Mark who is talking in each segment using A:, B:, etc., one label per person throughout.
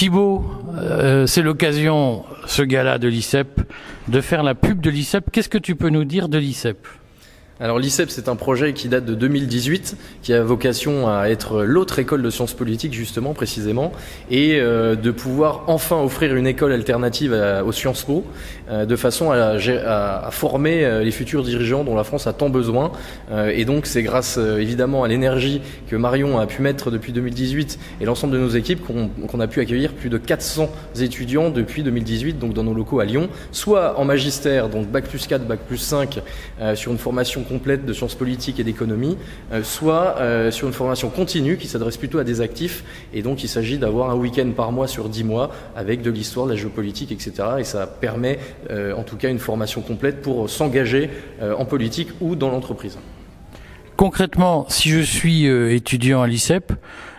A: Thibaut, euh, c'est l'occasion, ce gala de l'ICEP, de faire la pub de l'ICEP. Qu'est-ce que tu peux nous dire de l'ICEP?
B: Alors l'ICEP, c'est un projet qui date de 2018, qui a vocation à être l'autre école de sciences politiques, justement, précisément, et euh, de pouvoir enfin offrir une école alternative aux Sciences Po, euh, de façon à, à, former euh, les futurs dirigeants dont la France a tant besoin. et donc c'est grâce évidemment à l'énergie que Marion a pu mettre depuis 2018 et l'ensemble de nos équipes qu'on a pu accueillir plus de 400 étudiants depuis 2018, donc dans nos locaux à Lyon, soit en magistère, donc bac plus 4, bac plus 5, sur une formation complète de sciences politiques et d'économie, euh, soit euh, sur une formation continue qui s'adresse plutôt à des actifs. Et donc il s'agit d'avoir un week-end par mois sur dix mois avec de l'histoire, de la géopolitique, etc. Et ça permet euh, en tout cas une formation complète pour s'engager en politique ou dans l'entreprise.
A: Concrètement, si je suis étudiant à l'ICEP,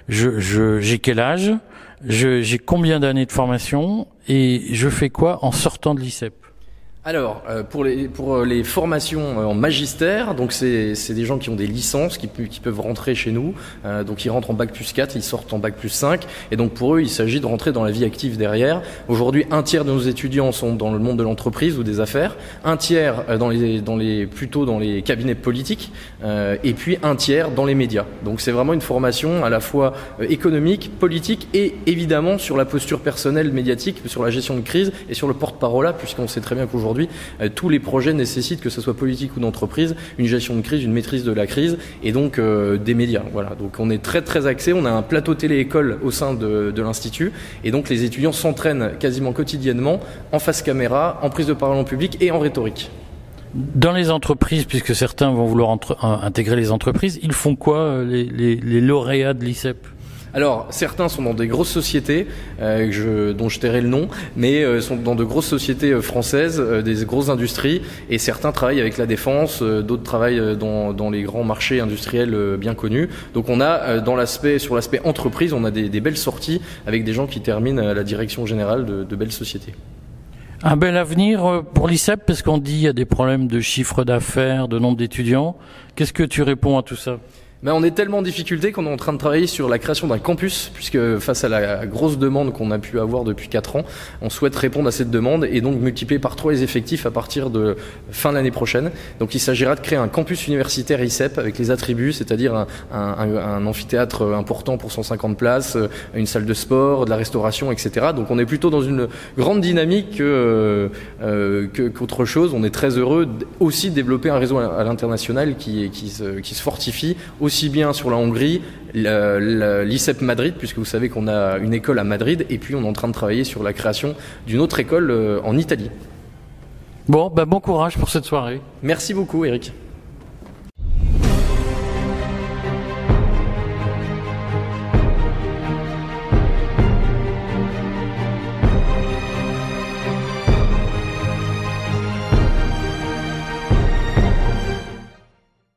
A: j'ai je, quel âge? J'ai combien d'années de formation? Et je fais quoi en sortant de l'ICEP?
B: Alors, euh, pour, les, pour euh, les formations euh, en magistère, donc c'est des gens qui ont des licences, qui, qui peuvent rentrer chez nous. donc ils rentrent en bac plus 4, ils sortent en bac plus 5. Et donc pour eux, il s'agit de rentrer dans la vie active derrière. Aujourd'hui, un tiers de nos étudiants sont dans le monde de l'entreprise ou des affaires, un tiers dans les, dans les, plutôt dans les cabinets politiques, et puis un tiers dans les médias. Donc c'est vraiment une formation à la fois économique, politique et évidemment sur la posture personnelle médiatique, sur la gestion de crise et sur le porte-parole, puisqu'on sait très bien qu'aujourd'hui, aujourd'hui, euh, tous les projets nécessitent, que ce soit politique ou d'entreprise, une gestion de crise, une maîtrise de la crise et donc euh, des médias. Voilà. Donc on est très très axé. On a un plateau télé-école au sein de, l'institut et donc les étudiants s'entraînent quasiment quotidiennement en face caméra, en prise de parole en public et en rhétorique.
A: Dans les entreprises, puisque certains vont vouloir intégrer les entreprises, ils font quoi euh, les, les lauréats de l'ICEP?
B: Alors, certains sont dans des grosses sociétés, euh, dont je tairai le nom, mais euh, sont dans de grosses sociétés euh, françaises, des grosses industries, et certains travaillent avec la défense, d'autres travaillent dans, les grands marchés industriels bien connus. Donc, on a dans l'aspect, sur l'aspect entreprise, on a des, belles sorties avec des gens qui terminent à la direction générale de, de belles sociétés.
A: Un bel avenir pour l'ICEP, parce qu'on dit qu'il y a des problèmes de chiffre d'affaires, de nombre d'étudiants. Qu'est-ce que tu réponds à tout ça?
B: On est tellement en difficulté qu'on est en train de travailler sur la création d'un campus, puisque face à la grosse demande qu'on a pu avoir depuis 4 ans, on souhaite répondre à cette demande et donc multiplier par 3 les effectifs à partir de fin de l'année prochaine. Donc il s'agira de créer un campus universitaire ICEP avec les attributs, c'est-à-dire un, amphithéâtre important pour 150 places, une salle de sport, de la restauration, etc. Donc on est plutôt dans une grande dynamique euh, qu'autre chose. On est très heureux aussi de développer un réseau à l'international qui, se, fortifie bien sur la Hongrie, l'ICEP Madrid, puisque vous savez qu'on a une école à Madrid, et puis on est en train de travailler sur la création d'une autre école euh, en Italie.
A: Bon, bah bon courage pour cette soirée.
B: Merci beaucoup, Eric.